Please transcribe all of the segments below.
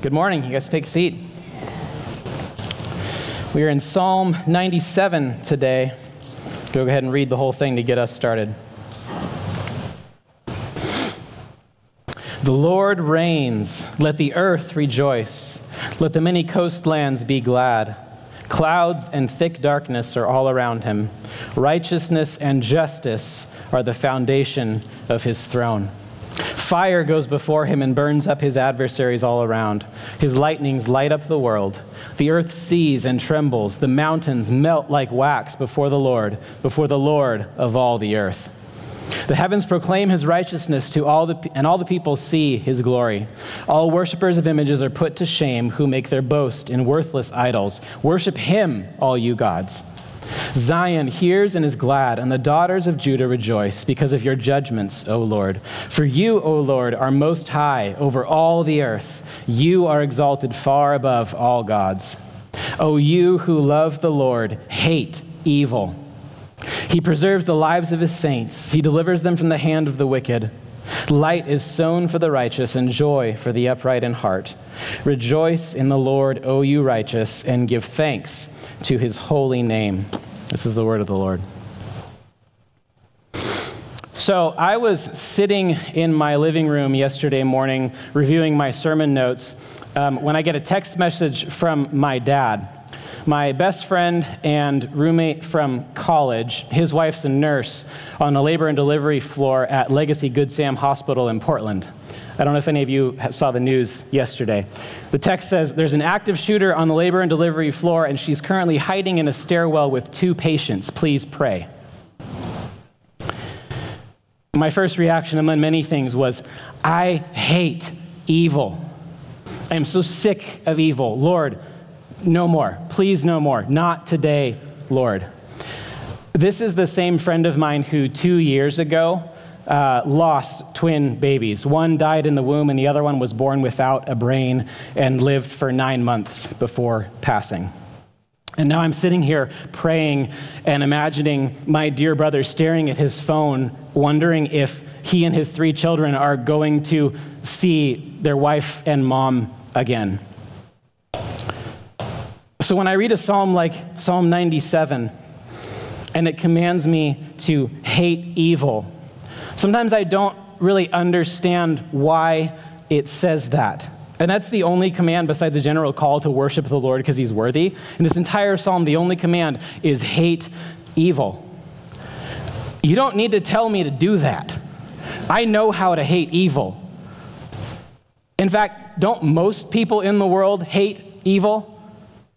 Good morning. You guys take a seat. We are in Psalm 97 today. Go ahead and read the whole thing to get us started. The Lord reigns. Let the earth rejoice. Let the many coastlands be glad. Clouds and thick darkness are all around him. Righteousness and justice are the foundation of his throne. Fire goes before him and burns up his adversaries all around. His lightnings light up the world. The earth sees and trembles. The mountains melt like wax before the Lord, before the Lord of all the earth. The heavens proclaim his righteousness to all the, and all the people see his glory. All worshippers of images are put to shame who make their boast in worthless idols. Worship him, all you gods. Zion hears and is glad, and the daughters of Judah rejoice because of your judgments, O Lord. For you, O Lord, are most high over all the earth. You are exalted far above all gods. O you who love the Lord, hate evil. He preserves the lives of his saints, he delivers them from the hand of the wicked. Light is sown for the righteous, and joy for the upright in heart. Rejoice in the Lord, O you righteous, and give thanks to his holy name. This is the word of the Lord. So, I was sitting in my living room yesterday morning reviewing my sermon notes um, when I get a text message from my dad. My best friend and roommate from college, his wife's a nurse on the labor and delivery floor at Legacy Good Sam Hospital in Portland. I don't know if any of you saw the news yesterday. The text says there's an active shooter on the labor and delivery floor, and she's currently hiding in a stairwell with two patients. Please pray. My first reaction, among many things, was I hate evil. I am so sick of evil. Lord, no more. Please, no more. Not today, Lord. This is the same friend of mine who two years ago uh, lost twin babies. One died in the womb, and the other one was born without a brain and lived for nine months before passing. And now I'm sitting here praying and imagining my dear brother staring at his phone, wondering if he and his three children are going to see their wife and mom again. So when I read a psalm like Psalm 97, and it commands me to hate evil, Sometimes I don't really understand why it says that. And that's the only command besides a general call to worship the Lord because he's worthy. In this entire psalm, the only command is hate evil. You don't need to tell me to do that. I know how to hate evil. In fact, don't most people in the world hate evil?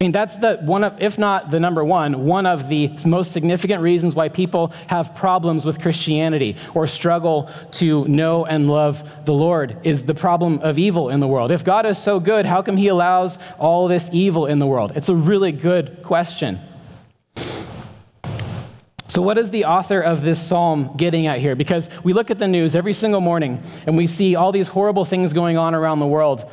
I mean, that's the one of, if not the number one, one of the most significant reasons why people have problems with Christianity or struggle to know and love the Lord is the problem of evil in the world. If God is so good, how come He allows all this evil in the world? It's a really good question. So, what is the author of this psalm getting at here? Because we look at the news every single morning and we see all these horrible things going on around the world.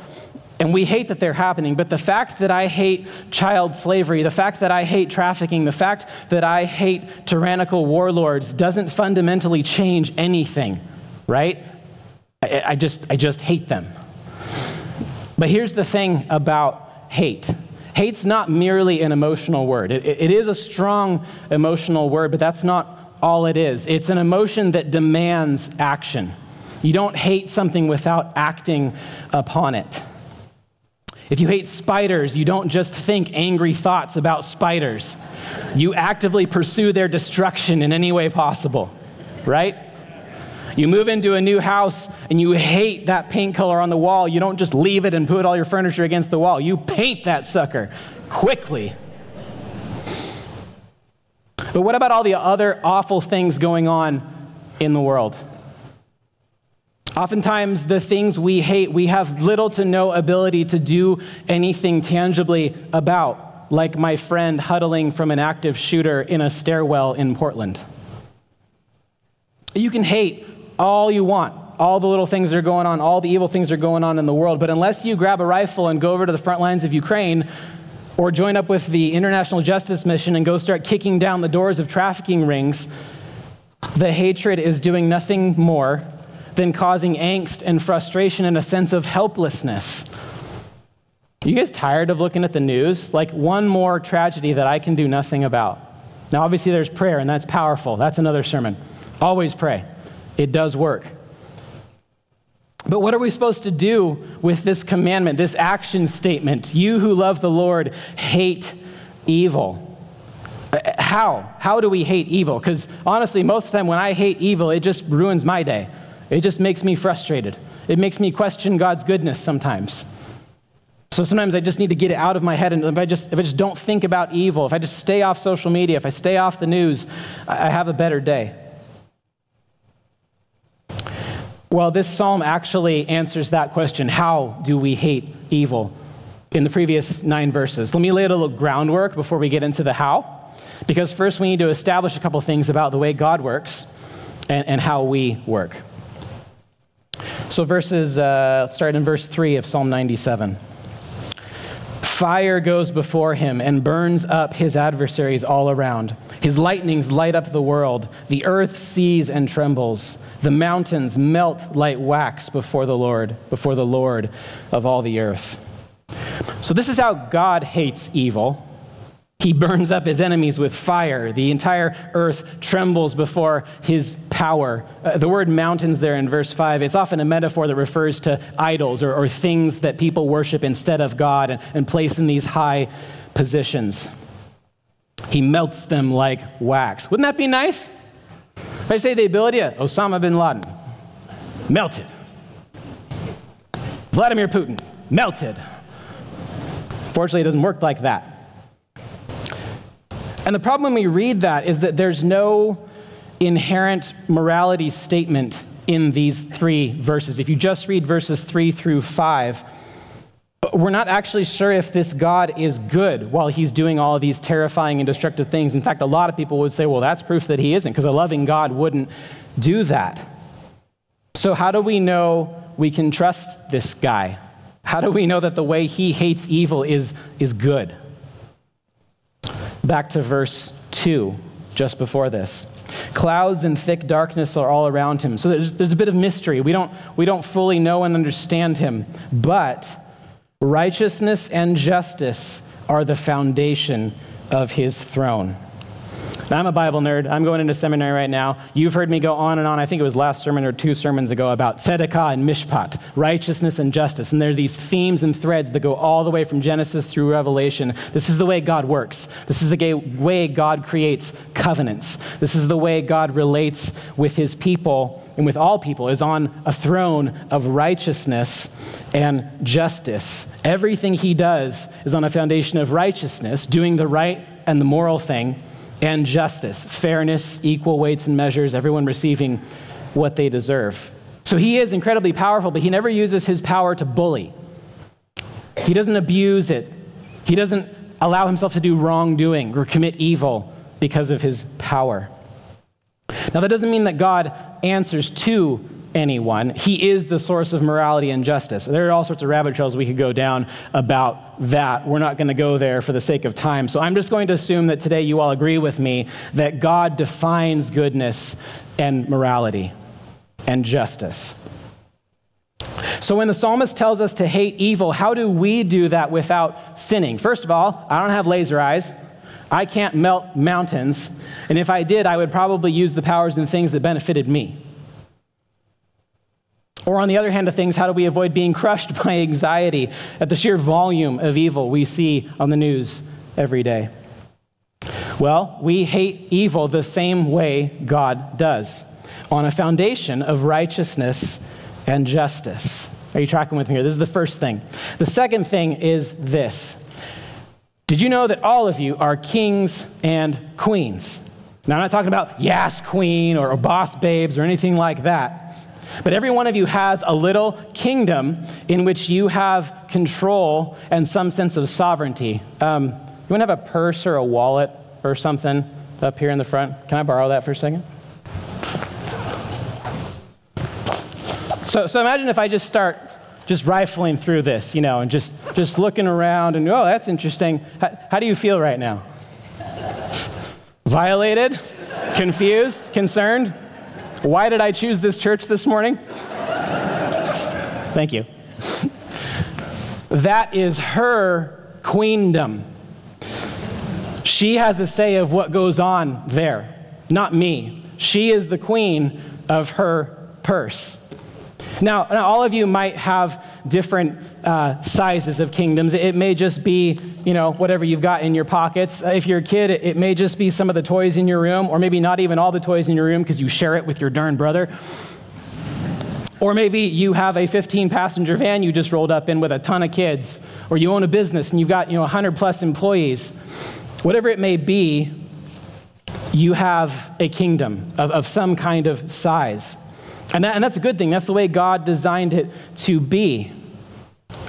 And we hate that they're happening, but the fact that I hate child slavery, the fact that I hate trafficking, the fact that I hate tyrannical warlords doesn't fundamentally change anything, right? I, I just, I just hate them. But here's the thing about hate hate's not merely an emotional word, it, it is a strong emotional word, but that's not all it is. It's an emotion that demands action. You don't hate something without acting upon it. If you hate spiders, you don't just think angry thoughts about spiders. You actively pursue their destruction in any way possible, right? You move into a new house and you hate that paint color on the wall. You don't just leave it and put all your furniture against the wall. You paint that sucker quickly. But what about all the other awful things going on in the world? Oftentimes, the things we hate, we have little to no ability to do anything tangibly about, like my friend huddling from an active shooter in a stairwell in Portland. You can hate all you want, all the little things that are going on, all the evil things that are going on in the world, but unless you grab a rifle and go over to the front lines of Ukraine, or join up with the International Justice Mission and go start kicking down the doors of trafficking rings, the hatred is doing nothing more than causing angst and frustration and a sense of helplessness. you guys tired of looking at the news? Like one more tragedy that I can do nothing about. Now, obviously, there's prayer, and that's powerful. That's another sermon. Always pray, it does work. But what are we supposed to do with this commandment, this action statement? You who love the Lord, hate evil. Uh, how? How do we hate evil? Because honestly, most of the time when I hate evil, it just ruins my day. It just makes me frustrated. It makes me question God's goodness sometimes. So sometimes I just need to get it out of my head. And if I just, if I just don't think about evil, if I just stay off social media, if I stay off the news, I have a better day. Well, this psalm actually answers that question how do we hate evil in the previous nine verses? Let me lay a little groundwork before we get into the how. Because first we need to establish a couple things about the way God works and, and how we work. So, verses, uh, let's start in verse 3 of Psalm 97. Fire goes before him and burns up his adversaries all around. His lightnings light up the world. The earth sees and trembles. The mountains melt like wax before the Lord, before the Lord of all the earth. So, this is how God hates evil. He burns up his enemies with fire. The entire earth trembles before his power. Uh, the word mountains there in verse 5, it's often a metaphor that refers to idols or, or things that people worship instead of God and, and place in these high positions. He melts them like wax. Wouldn't that be nice? If I say the ability of Osama bin Laden, melted. Vladimir Putin, melted. Fortunately, it doesn't work like that. And the problem when we read that is that there's no inherent morality statement in these three verses. If you just read verses three through five, we're not actually sure if this God is good while he's doing all of these terrifying and destructive things. In fact, a lot of people would say, well, that's proof that he isn't, because a loving God wouldn't do that. So, how do we know we can trust this guy? How do we know that the way he hates evil is, is good? Back to verse 2, just before this. Clouds and thick darkness are all around him. So there's, there's a bit of mystery. We don't, we don't fully know and understand him. But righteousness and justice are the foundation of his throne. I'm a Bible nerd. I'm going into seminary right now. You've heard me go on and on. I think it was last sermon or two sermons ago about tzedakah and mishpat, righteousness and justice. And there are these themes and threads that go all the way from Genesis through Revelation. This is the way God works. This is the way God creates covenants. This is the way God relates with his people and with all people, is on a throne of righteousness and justice. Everything he does is on a foundation of righteousness, doing the right and the moral thing and justice, fairness, equal weights and measures, everyone receiving what they deserve. So he is incredibly powerful, but he never uses his power to bully. He doesn't abuse it. He doesn't allow himself to do wrongdoing or commit evil because of his power. Now, that doesn't mean that God answers to anyone. He is the source of morality and justice. There are all sorts of rabbit trails we could go down about that. We're not going to go there for the sake of time. So I'm just going to assume that today you all agree with me that God defines goodness and morality and justice. So when the psalmist tells us to hate evil, how do we do that without sinning? First of all, I don't have laser eyes. I can't melt mountains. And if I did, I would probably use the powers and things that benefited me. Or, on the other hand of things, how do we avoid being crushed by anxiety at the sheer volume of evil we see on the news every day? Well, we hate evil the same way God does, on a foundation of righteousness and justice. Are you tracking with me here? This is the first thing. The second thing is this Did you know that all of you are kings and queens? Now, I'm not talking about Yas Queen or boss babes or anything like that. But every one of you has a little kingdom in which you have control and some sense of sovereignty. Um, you want to have a purse or a wallet or something up here in the front? Can I borrow that for a second? So, so imagine if I just start just rifling through this, you know, and just, just looking around and, oh, that's interesting. How, how do you feel right now? Violated? Confused? Concerned? Why did I choose this church this morning? Thank you. That is her queendom. She has a say of what goes on there, not me. She is the queen of her purse. Now, now all of you might have different uh, sizes of kingdoms. It may just be, you know, whatever you've got in your pockets. If you're a kid, it, it may just be some of the toys in your room, or maybe not even all the toys in your room because you share it with your darn brother. Or maybe you have a 15 passenger van you just rolled up in with a ton of kids, or you own a business and you've got, you know, 100 plus employees. Whatever it may be, you have a kingdom of, of some kind of size. And, that, and that's a good thing. That's the way God designed it to be.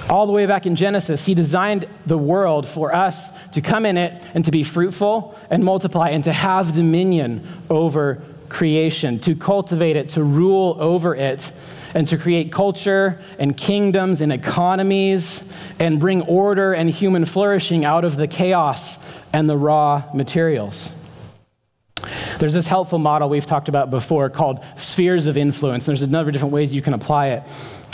All the way back in Genesis, He designed the world for us to come in it and to be fruitful and multiply and to have dominion over creation, to cultivate it, to rule over it, and to create culture and kingdoms and economies and bring order and human flourishing out of the chaos and the raw materials. There's this helpful model we've talked about before called spheres of influence. There's a number of different ways you can apply it.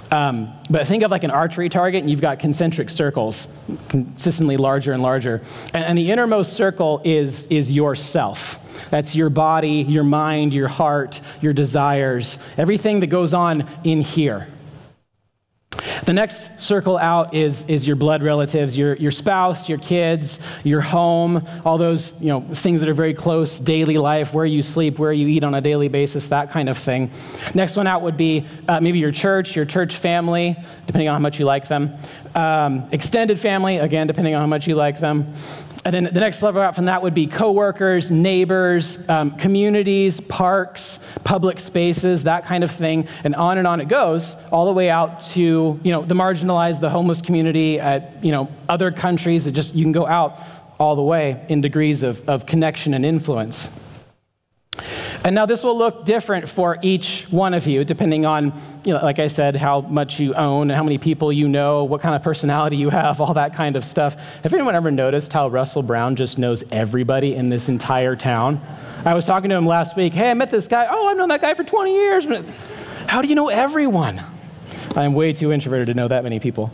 Um, but think of like an archery target, and you've got concentric circles, consistently larger and larger. And, and the innermost circle is, is yourself. That's your body, your mind, your heart, your desires, everything that goes on in here. The next circle out is, is your blood relatives, your, your spouse, your kids, your home, all those you know, things that are very close, daily life, where you sleep, where you eat on a daily basis, that kind of thing. Next one out would be uh, maybe your church, your church family, depending on how much you like them. Um, extended family, again, depending on how much you like them. And then the next level out from that would be coworkers, neighbors, um, communities, parks, public spaces, that kind of thing, and on and on it goes, all the way out to you know the marginalized, the homeless community, at you know other countries. It just you can go out all the way in degrees of, of connection and influence. And now this will look different for each one of you, depending on, you know, like I said, how much you own, how many people you know, what kind of personality you have, all that kind of stuff. Have anyone ever noticed how Russell Brown just knows everybody in this entire town? I was talking to him last week. Hey, I met this guy. Oh, I've known that guy for 20 years. How do you know everyone? I'm way too introverted to know that many people.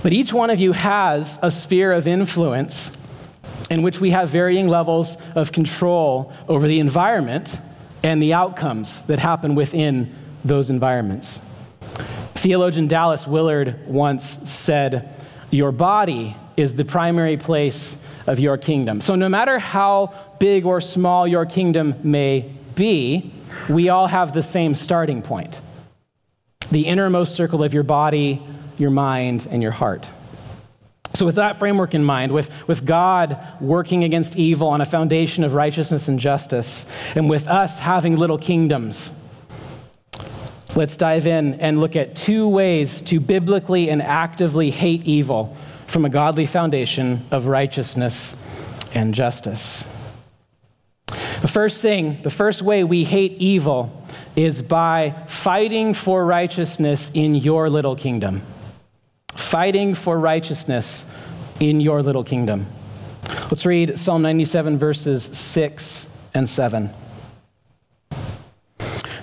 But each one of you has a sphere of influence in which we have varying levels of control over the environment and the outcomes that happen within those environments. Theologian Dallas Willard once said, Your body is the primary place of your kingdom. So, no matter how big or small your kingdom may be, we all have the same starting point the innermost circle of your body, your mind, and your heart. So, with that framework in mind, with, with God working against evil on a foundation of righteousness and justice, and with us having little kingdoms, let's dive in and look at two ways to biblically and actively hate evil from a godly foundation of righteousness and justice. The first thing, the first way we hate evil is by fighting for righteousness in your little kingdom fighting for righteousness in your little kingdom. Let's read Psalm 97, verses 6 and 7.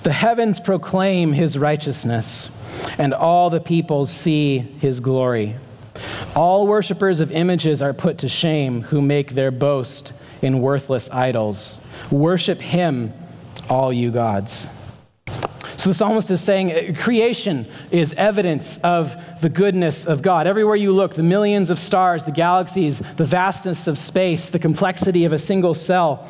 The heavens proclaim his righteousness, and all the peoples see his glory. All worshippers of images are put to shame who make their boast in worthless idols. Worship him, all you gods. So the psalmist is saying uh, creation is evidence of the goodness of God. Everywhere you look, the millions of stars, the galaxies, the vastness of space, the complexity of a single cell.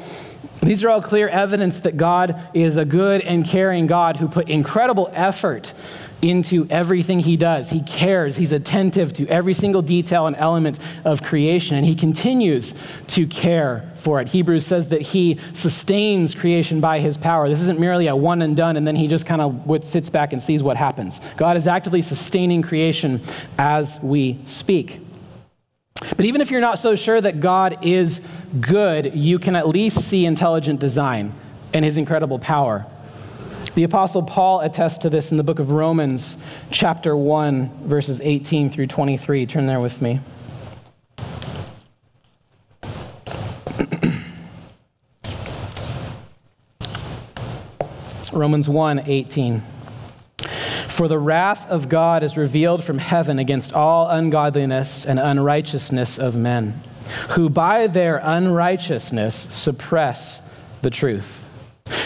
These are all clear evidence that God is a good and caring God who put incredible effort into everything he does. He cares, he's attentive to every single detail and element of creation, and he continues to care for it. Hebrews says that he sustains creation by his power. This isn't merely a one and done, and then he just kind of sits back and sees what happens. God is actively sustaining creation as we speak. But even if you're not so sure that God is good, you can at least see intelligent design and his incredible power. The Apostle Paul attests to this in the book of Romans, chapter 1, verses 18 through 23. Turn there with me. Romans 1 18. For the wrath of God is revealed from heaven against all ungodliness and unrighteousness of men, who by their unrighteousness suppress the truth.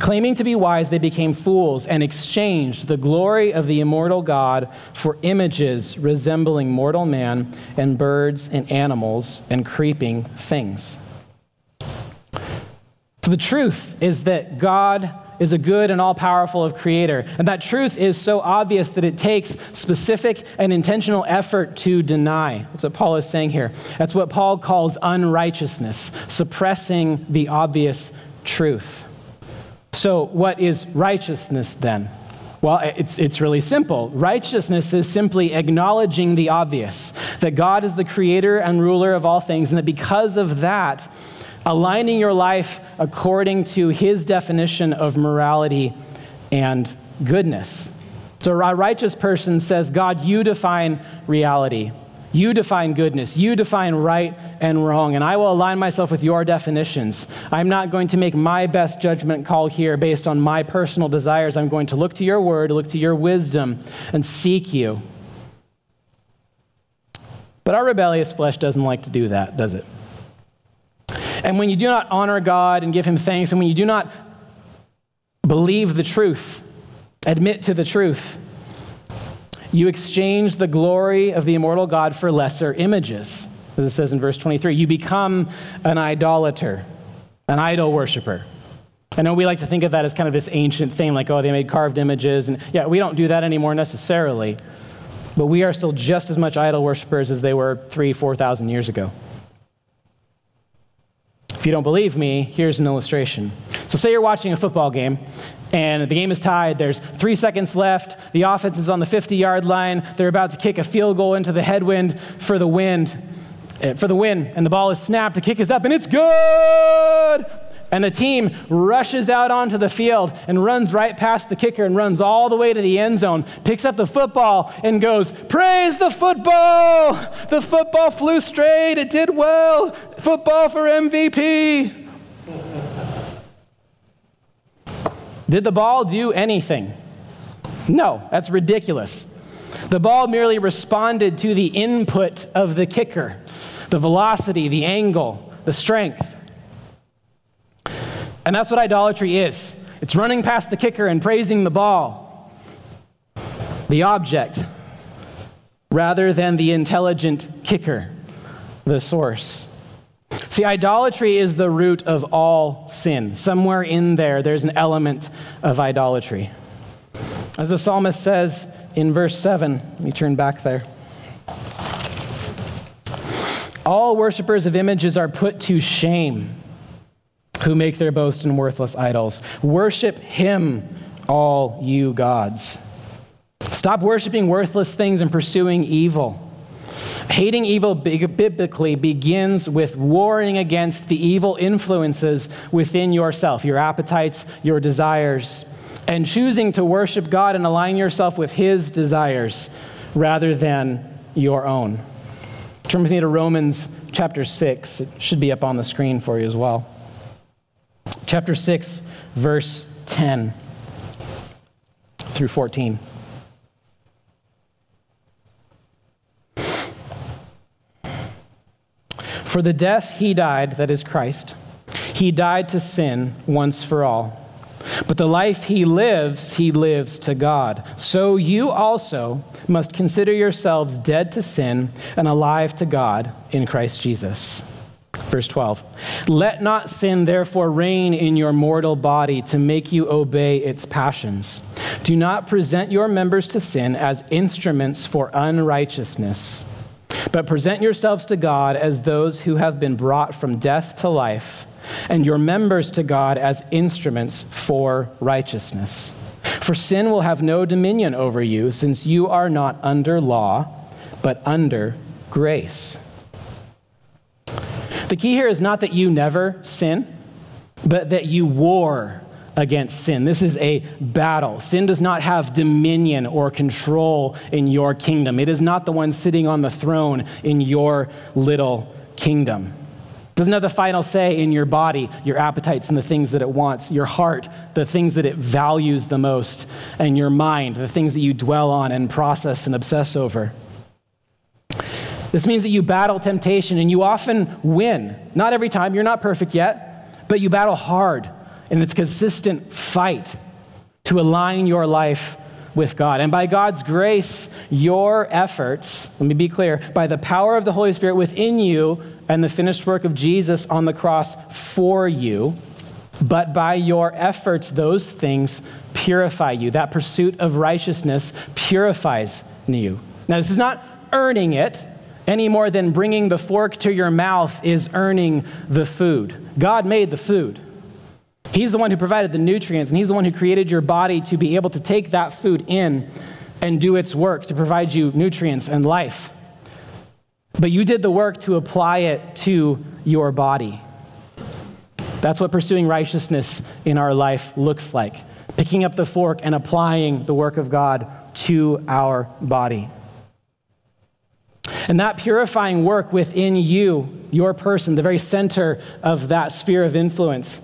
Claiming to be wise, they became fools and exchanged the glory of the immortal God for images resembling mortal man and birds and animals and creeping things. So the truth is that God is a good and all powerful of creator. And that truth is so obvious that it takes specific and intentional effort to deny. That's what Paul is saying here. That's what Paul calls unrighteousness, suppressing the obvious truth. So, what is righteousness then? Well, it's, it's really simple. Righteousness is simply acknowledging the obvious that God is the creator and ruler of all things, and that because of that, aligning your life according to his definition of morality and goodness. So, a righteous person says, God, you define reality. You define goodness. You define right and wrong, and I will align myself with your definitions. I'm not going to make my best judgment call here based on my personal desires. I'm going to look to your word, look to your wisdom, and seek you. But our rebellious flesh doesn't like to do that, does it? And when you do not honor God and give him thanks, and when you do not believe the truth, admit to the truth, you exchange the glory of the immortal God for lesser images, as it says in verse 23. You become an idolater, an idol worshiper. I know we like to think of that as kind of this ancient thing, like, oh, they made carved images. And yeah, we don't do that anymore necessarily. But we are still just as much idol worshippers as they were three, 4,000 years ago. If you don't believe me, here's an illustration. So, say you're watching a football game and the game is tied. There's three seconds left. The offense is on the 50 yard line. They're about to kick a field goal into the headwind for the wind, eh, for the win. And the ball is snapped. The kick is up, and it's good. And the team rushes out onto the field and runs right past the kicker and runs all the way to the end zone, picks up the football and goes, Praise the football! The football flew straight. It did well. Football for MVP. Did the ball do anything? No, that's ridiculous. The ball merely responded to the input of the kicker the velocity, the angle, the strength. And that's what idolatry is it's running past the kicker and praising the ball, the object, rather than the intelligent kicker, the source. See, idolatry is the root of all sin. Somewhere in there, there's an element of idolatry. As the psalmist says in verse 7, let me turn back there. All worshippers of images are put to shame who make their boast in worthless idols. Worship him, all you gods. Stop worshiping worthless things and pursuing evil. Hating evil biblically begins with warring against the evil influences within yourself, your appetites, your desires, and choosing to worship God and align yourself with His desires rather than your own. Turn with me to Romans chapter 6. It should be up on the screen for you as well. Chapter 6, verse 10 through 14. For the death he died, that is Christ, he died to sin once for all. But the life he lives, he lives to God. So you also must consider yourselves dead to sin and alive to God in Christ Jesus. Verse 12 Let not sin therefore reign in your mortal body to make you obey its passions. Do not present your members to sin as instruments for unrighteousness but present yourselves to God as those who have been brought from death to life, and your members to God as instruments for righteousness. For sin will have no dominion over you, since you are not under law, but under grace. The key here is not that you never sin, but that you war against sin. This is a battle. Sin does not have dominion or control in your kingdom, it is not the one sitting on the throne in your little kingdom. Doesn't have the final say in your body, your appetites and the things that it wants, your heart, the things that it values the most, and your mind, the things that you dwell on and process and obsess over. This means that you battle temptation and you often win. Not every time, you're not perfect yet, but you battle hard. And it's consistent fight to align your life with God. And by God's grace, your efforts, let me be clear, by the power of the Holy Spirit within you and the finished work of Jesus on the cross for you, but by your efforts, those things purify you. That pursuit of righteousness purifies you. Now, this is not earning it, any more than bringing the fork to your mouth is earning the food. God made the food. He's the one who provided the nutrients, and He's the one who created your body to be able to take that food in and do its work to provide you nutrients and life. But you did the work to apply it to your body. That's what pursuing righteousness in our life looks like picking up the fork and applying the work of God to our body. And that purifying work within you, your person, the very center of that sphere of influence,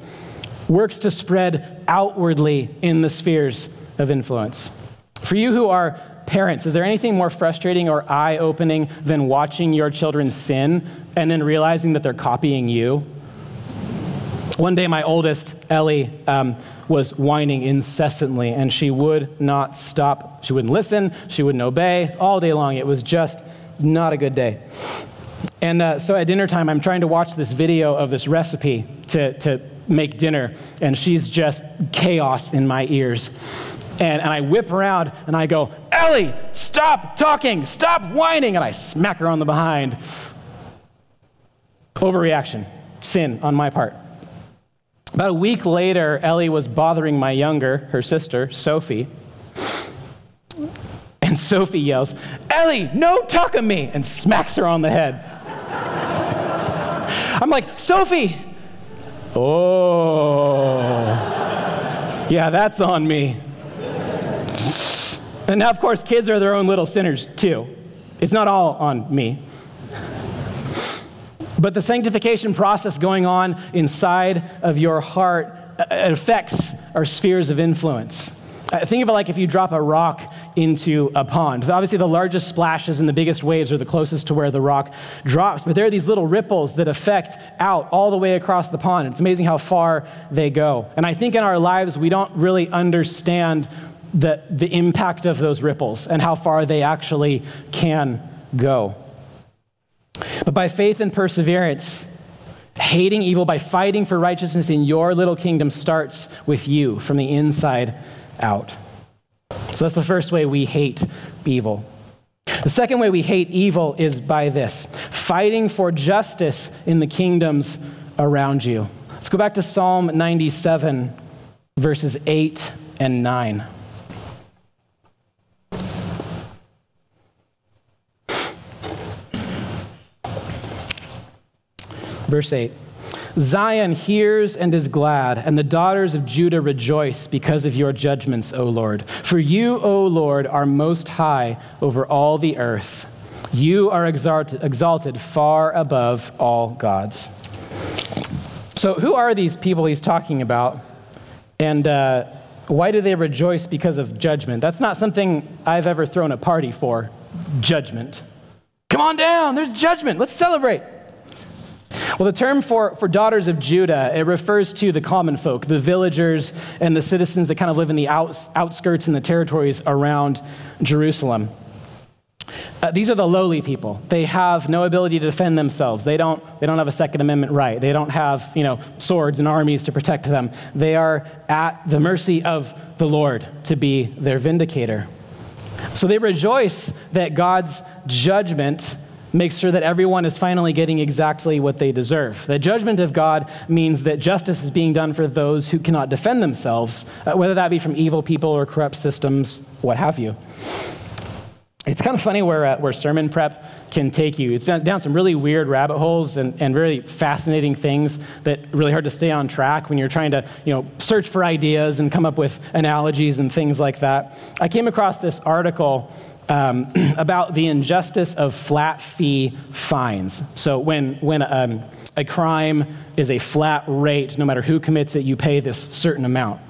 works to spread outwardly in the spheres of influence. For you who are parents, is there anything more frustrating or eye opening than watching your children sin and then realizing that they're copying you? One day, my oldest, Ellie, um, was whining incessantly, and she would not stop. She wouldn't listen, she wouldn't obey all day long. It was just not a good day. And uh, so at dinner time, I'm trying to watch this video of this recipe to, to make dinner, and she's just chaos in my ears. And, and I whip around and I go, Ellie, stop talking, stop whining. And I smack her on the behind. Overreaction, sin on my part. About a week later, Ellie was bothering my younger, her sister, Sophie. And Sophie yells, Ellie, no talk of me, and smacks her on the head. I'm like, Sophie. Oh. Yeah, that's on me. And now, of course, kids are their own little sinners, too. It's not all on me. But the sanctification process going on inside of your heart uh, affects our spheres of influence. Uh, think of it like if you drop a rock into a pond. Obviously, the largest splashes and the biggest waves are the closest to where the rock drops, but there are these little ripples that affect out all the way across the pond. It's amazing how far they go. And I think in our lives, we don't really understand the, the impact of those ripples and how far they actually can go. But by faith and perseverance, hating evil, by fighting for righteousness in your little kingdom starts with you from the inside out. So that's the first way we hate evil. The second way we hate evil is by this fighting for justice in the kingdoms around you. Let's go back to Psalm 97, verses 8 and 9. Verse 8 Zion hears and is glad, and the daughters of Judah rejoice because of your judgments, O Lord. For you, O Lord, are most high over all the earth. You are exalted, far above all gods. So, who are these people he's talking about? And uh, why do they rejoice because of judgment? That's not something I've ever thrown a party for. Judgment. Come on down, there's judgment. Let's celebrate. Well, the term for, for daughters of Judah, it refers to the common folk, the villagers and the citizens that kind of live in the outs, outskirts and the territories around Jerusalem. Uh, these are the lowly people. They have no ability to defend themselves. They don't, they don't have a Second Amendment right. They don't have you know, swords and armies to protect them. They are at the mercy of the Lord to be their vindicator. So they rejoice that God's judgment makes sure that everyone is finally getting exactly what they deserve. The judgment of God means that justice is being done for those who cannot defend themselves, uh, whether that be from evil people or corrupt systems, what have you. It's kind of funny where, uh, where sermon prep can take you. It's down some really weird rabbit holes and, and really fascinating things that really hard to stay on track when you're trying to you know, search for ideas and come up with analogies and things like that. I came across this article um, about the injustice of flat fee fines. So when, when um, a crime is a flat rate, no matter who commits it, you pay this certain amount.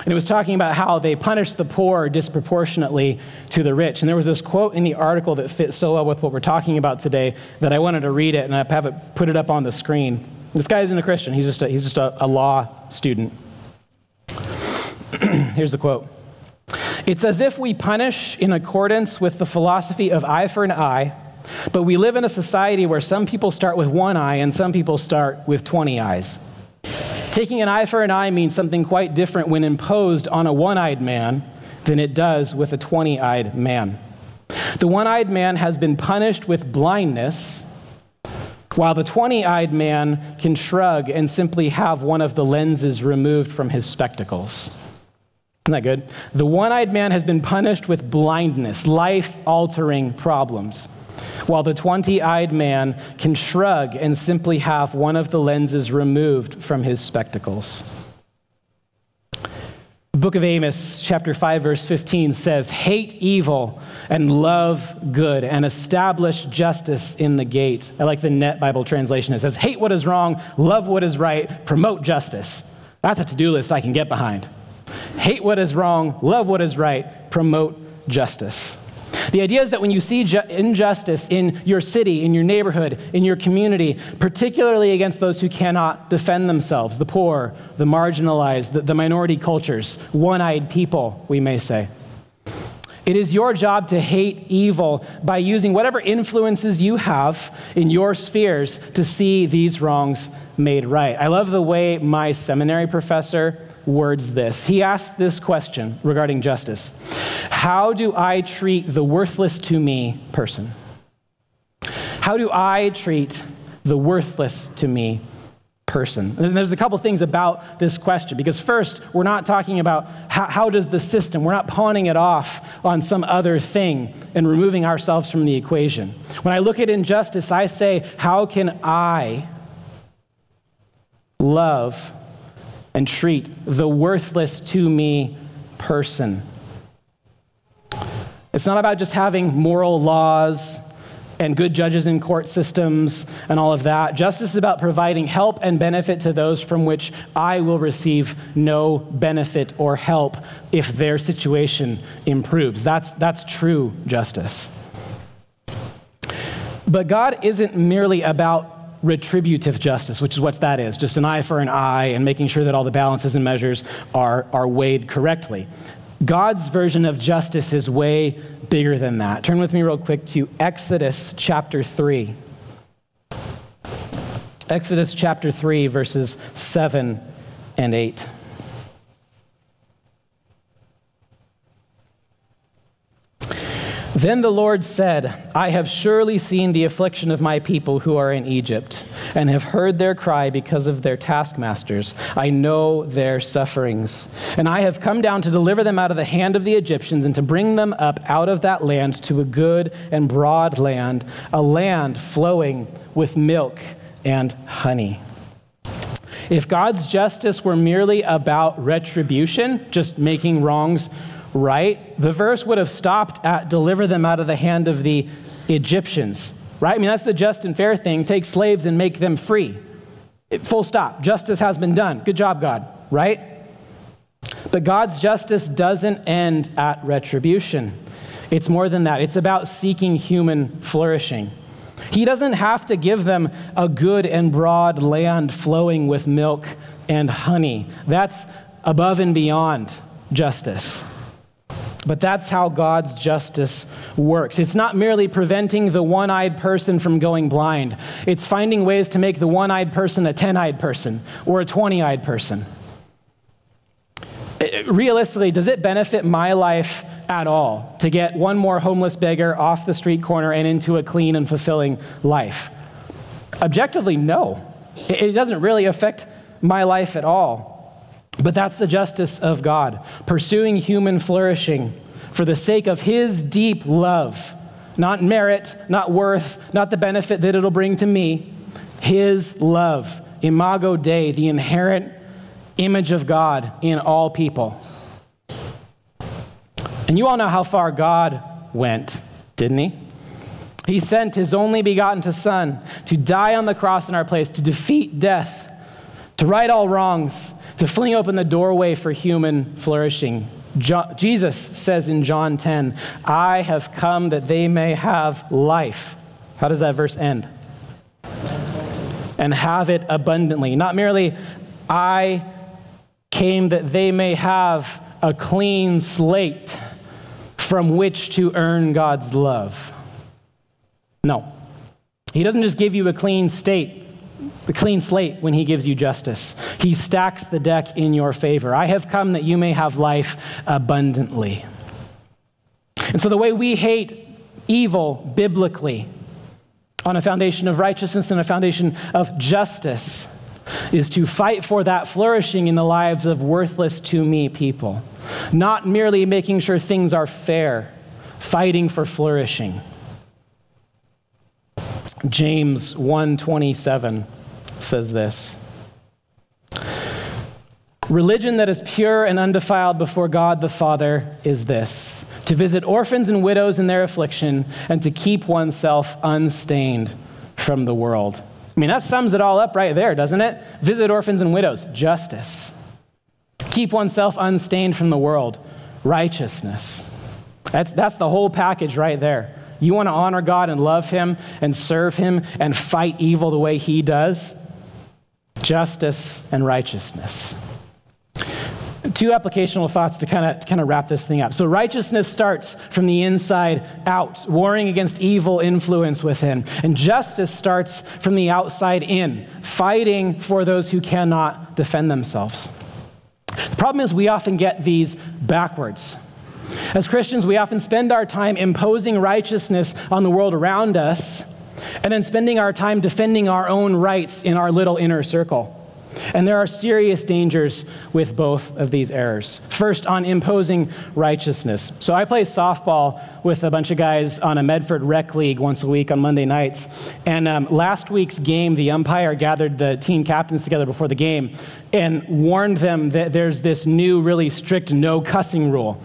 And it was talking about how they punish the poor disproportionately to the rich. And there was this quote in the article that fits so well with what we're talking about today that I wanted to read it and I have it put it up on the screen. This guy isn't a Christian, he's just a, he's just a, a law student. Here's the quote It's as if we punish in accordance with the philosophy of eye for an eye, but we live in a society where some people start with one eye and some people start with 20 eyes. Taking an eye for an eye means something quite different when imposed on a one eyed man than it does with a 20 eyed man. The one eyed man has been punished with blindness, while the 20 eyed man can shrug and simply have one of the lenses removed from his spectacles. Isn't that good? The one eyed man has been punished with blindness, life altering problems while the 20 eyed man can shrug and simply have one of the lenses removed from his spectacles. The book of Amos, chapter 5, verse 15 says, Hate evil and love good, and establish justice in the gate. I like the Net Bible translation. It says, Hate what is wrong, love what is right, promote justice. That's a to do list I can get behind. Hate what is wrong, love what is right, promote justice. The idea is that when you see ju- injustice in your city, in your neighborhood, in your community, particularly against those who cannot defend themselves, the poor, the marginalized, the, the minority cultures, one eyed people, we may say. It is your job to hate evil by using whatever influences you have in your spheres to see these wrongs made right. I love the way my seminary professor words this. He asked this question regarding justice How do I treat the worthless to me person? How do I treat the worthless to me person? And there's a couple things about this question because, first, we're not talking about how, how does the system, we're not pawning it off on some other thing and removing ourselves from the equation. When I look at injustice, I say, how can I love and treat the worthless to me person. It's not about just having moral laws and good judges in court systems and all of that. Justice is about providing help and benefit to those from which I will receive no benefit or help if their situation improves. That's, that's true justice. But God isn't merely about retributive justice, which is what that is just an eye for an eye and making sure that all the balances and measures are, are weighed correctly. God's version of justice is way bigger than that. Turn with me, real quick, to Exodus chapter 3. Exodus chapter 3, verses 7 and 8. Then the Lord said, I have surely seen the affliction of my people who are in Egypt, and have heard their cry because of their taskmasters. I know their sufferings. And I have come down to deliver them out of the hand of the Egyptians, and to bring them up out of that land to a good and broad land, a land flowing with milk and honey. If God's justice were merely about retribution, just making wrongs right, the verse would have stopped at deliver them out of the hand of the Egyptians, right? I mean, that's the just and fair thing. Take slaves and make them free. It, full stop. Justice has been done. Good job, God, right? But God's justice doesn't end at retribution. It's more than that. It's about seeking human flourishing. He doesn't have to give them a good and broad land flowing with milk and honey. That's above and beyond justice. But that's how God's justice works. It's not merely preventing the one eyed person from going blind, it's finding ways to make the one eyed person a 10 eyed person or a 20 eyed person. Uh, realistically, does it benefit my life at all to get one more homeless beggar off the street corner and into a clean and fulfilling life? Objectively, no. It doesn't really affect my life at all. But that's the justice of God, pursuing human flourishing for the sake of His deep love not merit, not worth, not the benefit that it'll bring to me. His love, imago Dei, the inherent image of God in all people. And you all know how far God went, didn't he? He sent his only begotten Son to die on the cross in our place, to defeat death, to right all wrongs, to fling open the doorway for human flourishing. Jesus says in John 10, I have come that they may have life. How does that verse end? And have it abundantly. Not merely, I came that they may have a clean slate from which to earn God's love. No. He doesn't just give you a clean state, a clean slate when he gives you justice. He stacks the deck in your favor. I have come that you may have life abundantly. And so the way we hate evil biblically on a foundation of righteousness and a foundation of justice is to fight for that flourishing in the lives of worthless to me people. Not merely making sure things are fair, fighting for flourishing. James 1:27 says this. Religion that is pure and undefiled before God the Father is this to visit orphans and widows in their affliction and to keep oneself unstained from the world. I mean, that sums it all up right there, doesn't it? Visit orphans and widows, justice. Keep oneself unstained from the world, righteousness. That's, that's the whole package right there. You want to honor God and love Him and serve Him and fight evil the way He does? Justice and righteousness two applicational thoughts to kind of kind of wrap this thing up. So righteousness starts from the inside out, warring against evil influence within, and justice starts from the outside in, fighting for those who cannot defend themselves. The problem is we often get these backwards. As Christians, we often spend our time imposing righteousness on the world around us and then spending our time defending our own rights in our little inner circle. And there are serious dangers with both of these errors. First, on imposing righteousness. So I play softball with a bunch of guys on a Medford rec league once a week on Monday nights. And um, last week's game, the umpire gathered the team captains together before the game and warned them that there's this new, really strict no cussing rule.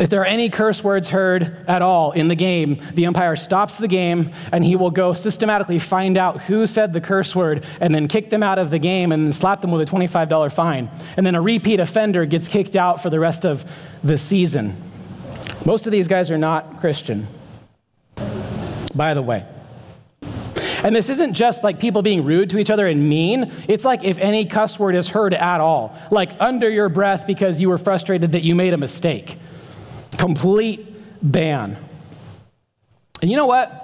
If there are any curse words heard at all in the game, the umpire stops the game and he will go systematically find out who said the curse word and then kick them out of the game and slap them with a $25 fine. And then a repeat offender gets kicked out for the rest of the season. Most of these guys are not Christian, by the way. And this isn't just like people being rude to each other and mean. It's like if any cuss word is heard at all, like under your breath because you were frustrated that you made a mistake. Complete ban. And you know what?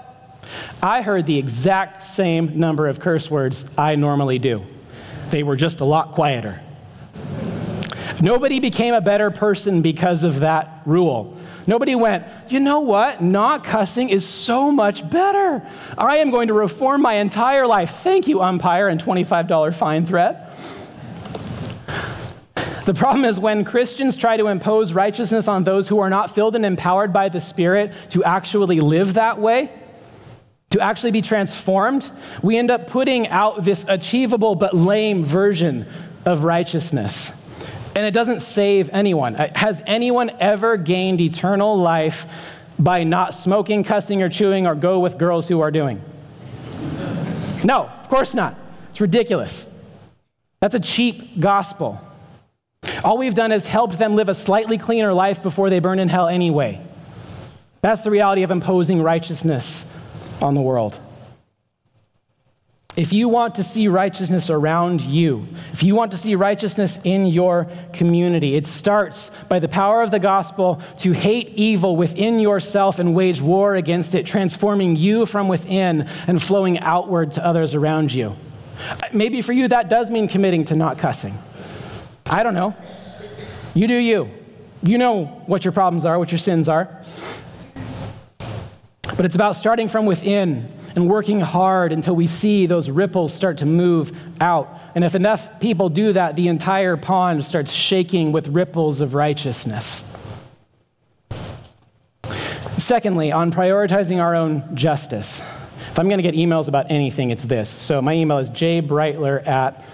I heard the exact same number of curse words I normally do. They were just a lot quieter. Nobody became a better person because of that rule. Nobody went, you know what? Not cussing is so much better. I am going to reform my entire life. Thank you, umpire, and $25 fine threat. The problem is when Christians try to impose righteousness on those who are not filled and empowered by the Spirit to actually live that way, to actually be transformed, we end up putting out this achievable but lame version of righteousness. And it doesn't save anyone. Uh, has anyone ever gained eternal life by not smoking, cussing, or chewing, or go with girls who are doing? No, of course not. It's ridiculous. That's a cheap gospel. All we've done is helped them live a slightly cleaner life before they burn in hell anyway. That's the reality of imposing righteousness on the world. If you want to see righteousness around you, if you want to see righteousness in your community, it starts by the power of the gospel to hate evil within yourself and wage war against it, transforming you from within and flowing outward to others around you. Maybe for you, that does mean committing to not cussing. I don't know. You do you. You know what your problems are, what your sins are. But it's about starting from within and working hard until we see those ripples start to move out. And if enough people do that, the entire pond starts shaking with ripples of righteousness. Secondly, on prioritizing our own justice. If I'm going to get emails about anything, it's this. So my email is jbrightler at.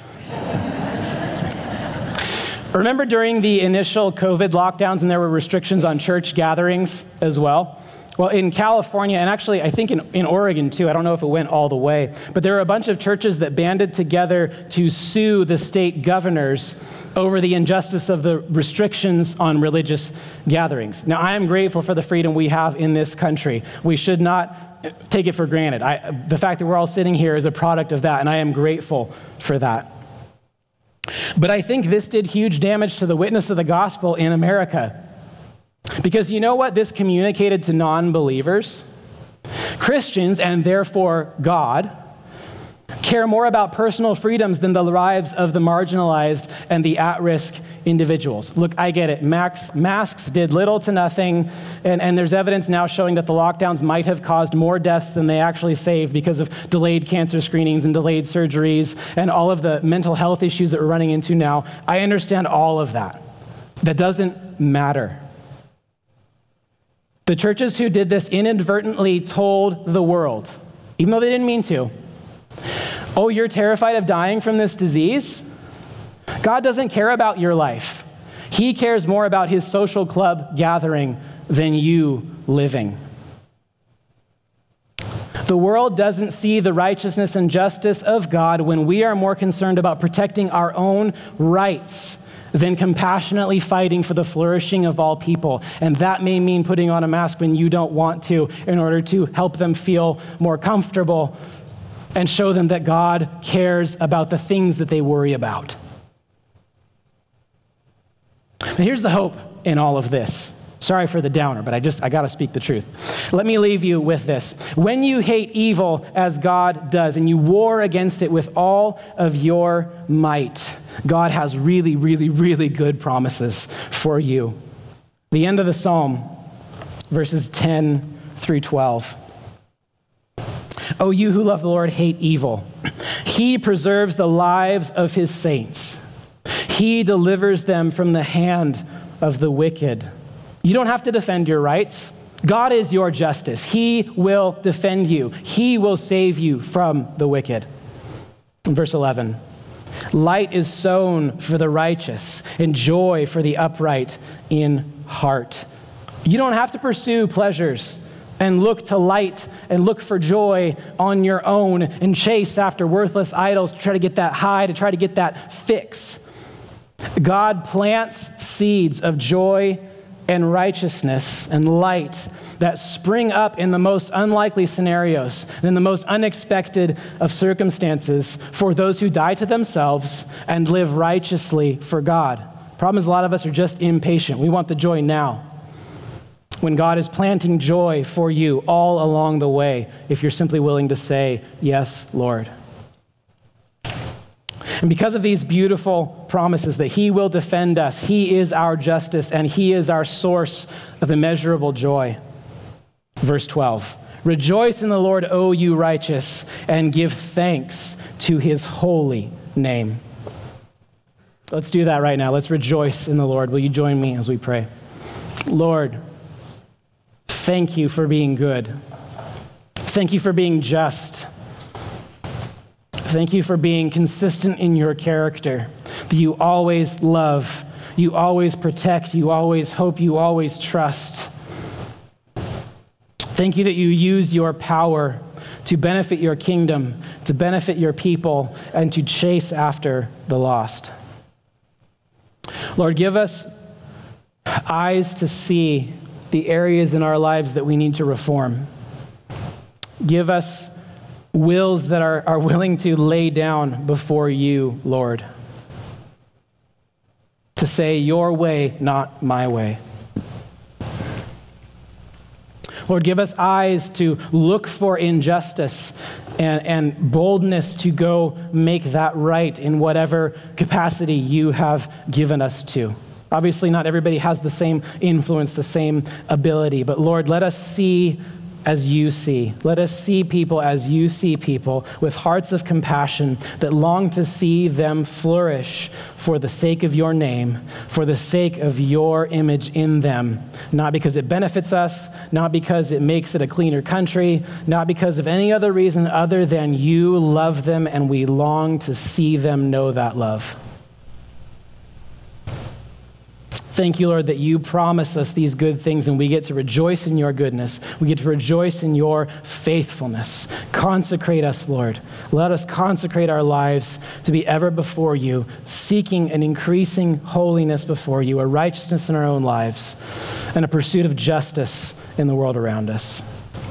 Remember during the initial COVID lockdowns and there were restrictions on church gatherings as well? Well, in California, and actually I think in, in Oregon too, I don't know if it went all the way, but there were a bunch of churches that banded together to sue the state governors over the injustice of the restrictions on religious gatherings. Now, I am grateful for the freedom we have in this country. We should not take it for granted. I, the fact that we're all sitting here is a product of that, and I am grateful for that. But I think this did huge damage to the witness of the gospel in America. Because you know what this communicated to non believers? Christians, and therefore God, care more about personal freedoms than the lives of the marginalized and the at risk individuals. Look, I get it. Max, masks did little to nothing, and, and there's evidence now showing that the lockdowns might have caused more deaths than they actually saved because of delayed cancer screenings and delayed surgeries and all of the mental health issues that we're running into now. I understand all of that. That doesn't matter. The churches who did this inadvertently told the world, even though they didn't mean to, oh, you're terrified of dying from this disease? God doesn't care about your life. He cares more about his social club gathering than you living. The world doesn't see the righteousness and justice of God when we are more concerned about protecting our own rights than compassionately fighting for the flourishing of all people. And that may mean putting on a mask when you don't want to in order to help them feel more comfortable and show them that God cares about the things that they worry about. Here's the hope in all of this. Sorry for the downer, but I just I got to speak the truth. Let me leave you with this. When you hate evil as God does and you war against it with all of your might, God has really really really good promises for you. The end of the psalm verses 10 through 12. Oh, you who love the Lord, hate evil. He preserves the lives of his saints. He delivers them from the hand of the wicked. You don't have to defend your rights. God is your justice. He will defend you, He will save you from the wicked. In verse 11, light is sown for the righteous, and joy for the upright in heart. You don't have to pursue pleasures and look to light and look for joy on your own and chase after worthless idols to try to get that high, to try to get that fix. God plants seeds of joy and righteousness and light that spring up in the most unlikely scenarios and in the most unexpected of circumstances for those who die to themselves and live righteously for God. Problem is, a lot of us are just impatient. We want the joy now. When God is planting joy for you all along the way, if you're simply willing to say, Yes, Lord. And because of these beautiful promises that He will defend us, He is our justice, and He is our source of immeasurable joy. Verse 12 Rejoice in the Lord, O you righteous, and give thanks to His holy name. Let's do that right now. Let's rejoice in the Lord. Will you join me as we pray? Lord, thank you for being good. Thank you for being just. Thank you for being consistent in your character, that you always love, you always protect, you always hope, you always trust. Thank you that you use your power to benefit your kingdom, to benefit your people, and to chase after the lost. Lord, give us eyes to see the areas in our lives that we need to reform. Give us wills that are, are willing to lay down before you, Lord. To say, Your way, not my way. Lord, give us eyes to look for injustice and, and boldness to go make that right in whatever capacity you have given us to. Obviously, not everybody has the same influence, the same ability, but Lord, let us see as you see. Let us see people as you see people, with hearts of compassion that long to see them flourish for the sake of your name, for the sake of your image in them. Not because it benefits us, not because it makes it a cleaner country, not because of any other reason other than you love them and we long to see them know that love. Thank you, Lord, that you promise us these good things and we get to rejoice in your goodness. We get to rejoice in your faithfulness. Consecrate us, Lord. Let us consecrate our lives to be ever before you, seeking an increasing holiness before you, a righteousness in our own lives, and a pursuit of justice in the world around us.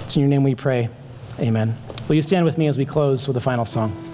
It's in your name we pray. Amen. Will you stand with me as we close with a final song?